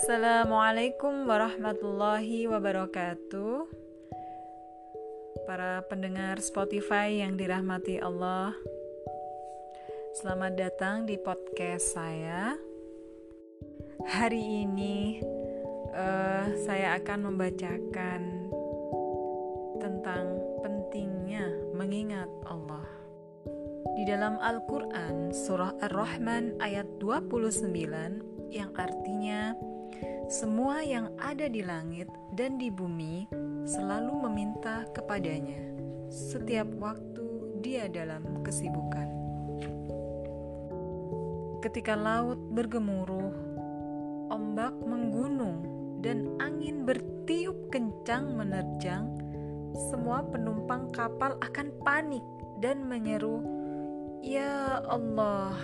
Assalamualaikum warahmatullahi wabarakatuh. Para pendengar Spotify yang dirahmati Allah, selamat datang di podcast saya. Hari ini uh, saya akan membacakan tentang pentingnya mengingat Allah. Di dalam Al-Quran, Surah Ar-Rahman ayat 29 yang artinya semua yang ada di langit dan di bumi selalu meminta kepadanya setiap waktu dia dalam kesibukan. Ketika laut bergemuruh, ombak menggunung, dan angin bertiup kencang menerjang, semua penumpang kapal akan panik dan menyeru, "Ya Allah!"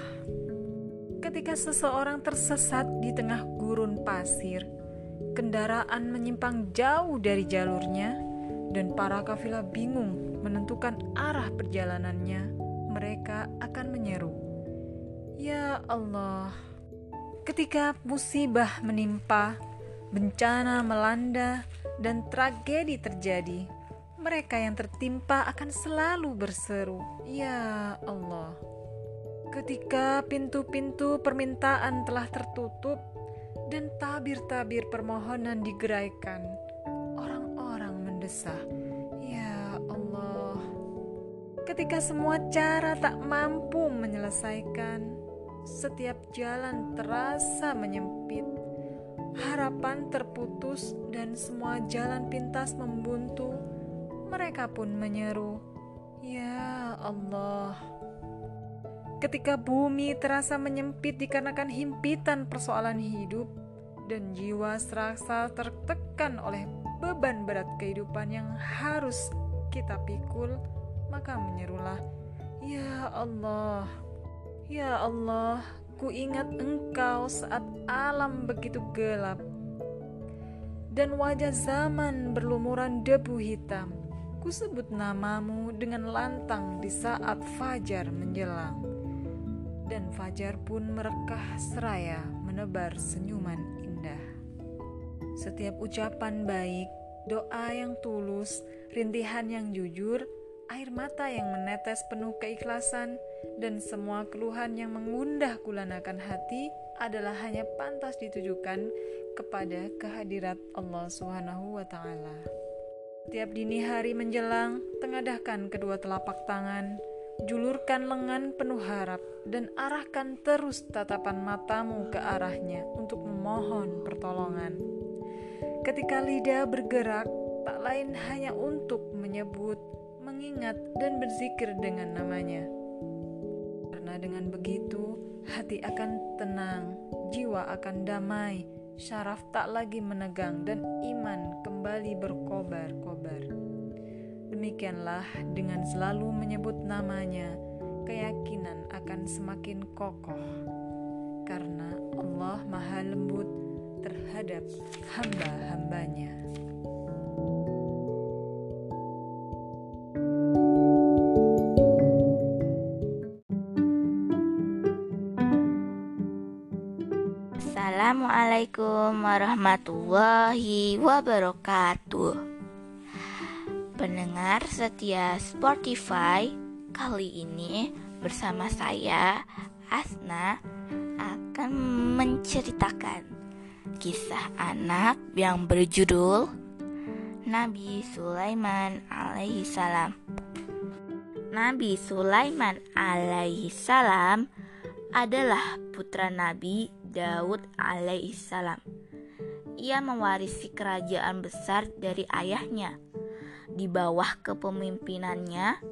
Ketika seseorang tersesat di tengah gurun pasir, kendaraan menyimpang jauh dari jalurnya, dan para kafilah bingung menentukan arah perjalanannya, mereka akan menyeru, "Ya Allah!" Ketika musibah menimpa, bencana melanda, dan tragedi terjadi, mereka yang tertimpa akan selalu berseru, "Ya Allah!" Ketika pintu-pintu permintaan telah tertutup dan tabir-tabir permohonan digeraikan, orang-orang mendesah, "Ya Allah!" Ketika semua cara tak mampu menyelesaikan, setiap jalan terasa menyempit, harapan terputus, dan semua jalan pintas membuntu, mereka pun menyeru, "Ya Allah!" Ketika bumi terasa menyempit dikarenakan himpitan persoalan hidup dan jiwa serasa tertekan oleh beban berat kehidupan yang harus kita pikul, maka menyerulah, "Ya Allah, ya Allah, ku ingat Engkau saat alam begitu gelap dan wajah zaman berlumuran debu hitam." Ku sebut namamu dengan lantang di saat fajar menjelang dan fajar pun merekah seraya menebar senyuman indah. Setiap ucapan baik, doa yang tulus, rintihan yang jujur, air mata yang menetes penuh keikhlasan, dan semua keluhan yang mengundah kulanakan hati adalah hanya pantas ditujukan kepada kehadirat Allah Subhanahu wa taala. Tiap dini hari menjelang, tengadahkan kedua telapak tangan, Julurkan lengan penuh harap dan arahkan terus tatapan matamu ke arahnya untuk memohon pertolongan. Ketika lidah bergerak, tak lain hanya untuk menyebut, mengingat, dan berzikir dengan namanya. Karena dengan begitu, hati akan tenang, jiwa akan damai, syaraf tak lagi menegang, dan iman kembali berkobar-kobar. Demikianlah dengan selalu menyebut namanya, keyakinan akan semakin kokoh. Karena Allah maha lembut terhadap hamba-hambanya. Assalamualaikum warahmatullahi wabarakatuh pendengar setia Spotify Kali ini bersama saya Asna akan menceritakan kisah anak yang berjudul Nabi Sulaiman alaihi salam. Nabi Sulaiman alaihi salam adalah putra Nabi Daud alaihi salam. Ia mewarisi kerajaan besar dari ayahnya di bawah kepemimpinannya,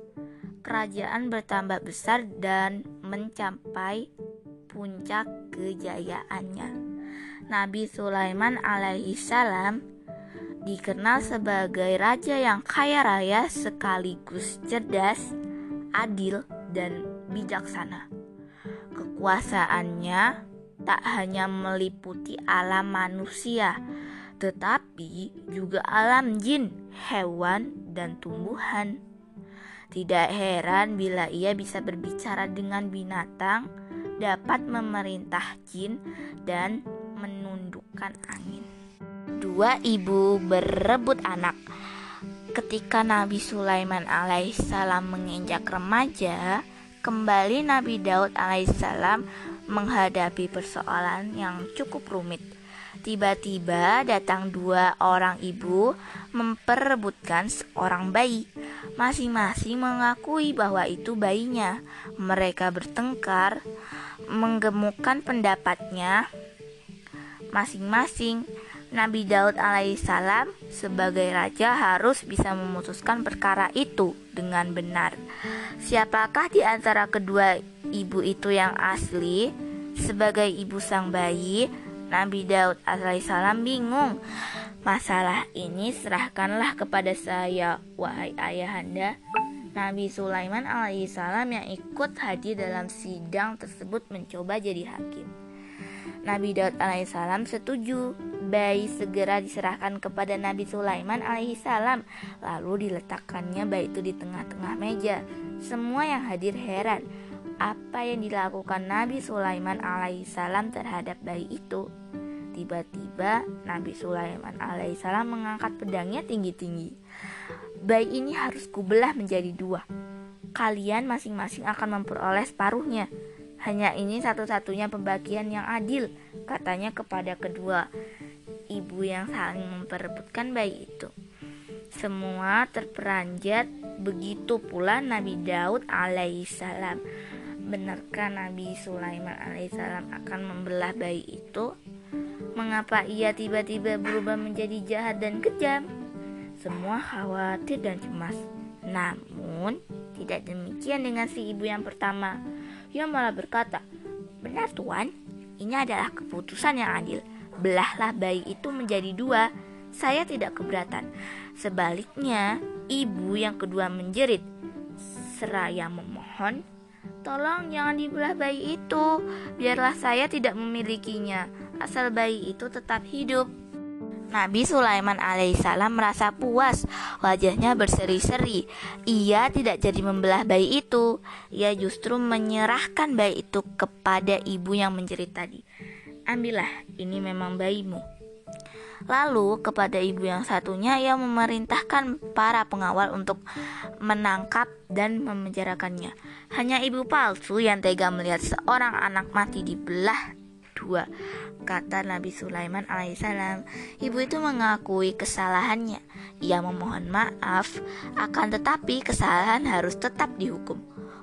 kerajaan bertambah besar dan mencapai puncak kejayaannya. Nabi Sulaiman alaihissalam dikenal sebagai raja yang kaya raya sekaligus cerdas, adil, dan bijaksana. Kekuasaannya tak hanya meliputi alam manusia, tetapi juga alam jin, hewan, dan tumbuhan. Tidak heran bila ia bisa berbicara dengan binatang, dapat memerintah jin, dan menundukkan angin. Dua ibu berebut anak. Ketika Nabi Sulaiman alaihissalam menginjak remaja, kembali Nabi Daud alaihissalam menghadapi persoalan yang cukup rumit. Tiba-tiba datang dua orang ibu memperebutkan seorang bayi. Masing-masing mengakui bahwa itu bayinya. Mereka bertengkar, menggemukkan pendapatnya masing-masing. Nabi Daud alaihissalam sebagai raja harus bisa memutuskan perkara itu dengan benar. Siapakah di antara kedua ibu itu yang asli? Sebagai ibu sang bayi, Nabi Daud alaihissalam bingung. Masalah ini serahkanlah kepada saya, wahai ayahanda. Nabi Sulaiman alaihissalam yang ikut hadir dalam sidang tersebut mencoba jadi hakim. Nabi Daud alaihissalam setuju bayi segera diserahkan kepada Nabi Sulaiman alaihissalam lalu diletakkannya bayi itu di tengah-tengah meja semua yang hadir heran apa yang dilakukan Nabi Sulaiman alaihissalam terhadap bayi itu. Tiba-tiba Nabi Sulaiman alaihissalam mengangkat pedangnya tinggi-tinggi. Bayi ini harus kubelah menjadi dua. Kalian masing-masing akan memperoleh separuhnya. Hanya ini satu-satunya pembagian yang adil, katanya kepada kedua ibu yang saling memperebutkan bayi itu. Semua terperanjat, begitu pula Nabi Daud alaihissalam. Benarkah Nabi Sulaiman alaihissalam akan membelah bayi itu? Mengapa ia tiba-tiba berubah menjadi jahat dan kejam? Semua khawatir dan cemas. Namun, tidak demikian dengan si ibu yang pertama. Ia malah berkata, Benar tuan, ini adalah keputusan yang adil. Belahlah bayi itu menjadi dua. Saya tidak keberatan. Sebaliknya, ibu yang kedua menjerit. Seraya memohon, tolong jangan dibelah bayi itu. Biarlah saya tidak memilikinya. Asal bayi itu tetap hidup. Nabi Sulaiman alaihissalam merasa puas, wajahnya berseri-seri. Ia tidak jadi membelah bayi itu, ia justru menyerahkan bayi itu kepada ibu yang menjerit tadi. Ambillah, ini memang bayimu. Lalu kepada ibu yang satunya ia memerintahkan para pengawal untuk menangkap dan memenjarakannya. Hanya ibu palsu yang tega melihat seorang anak mati dibelah dua kata Nabi Sulaiman alaihissalam. Ibu itu mengakui kesalahannya. Ia memohon maaf, akan tetapi kesalahan harus tetap dihukum.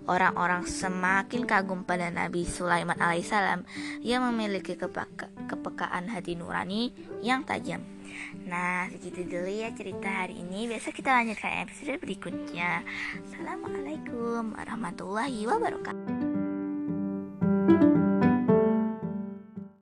Orang-orang semakin kagum pada Nabi Sulaiman alaihissalam. Ia memiliki kepeka kepekaan hati nurani yang tajam. Nah, segitu dulu ya cerita hari ini. Besok kita lanjutkan episode berikutnya. Assalamualaikum warahmatullahi wabarakatuh.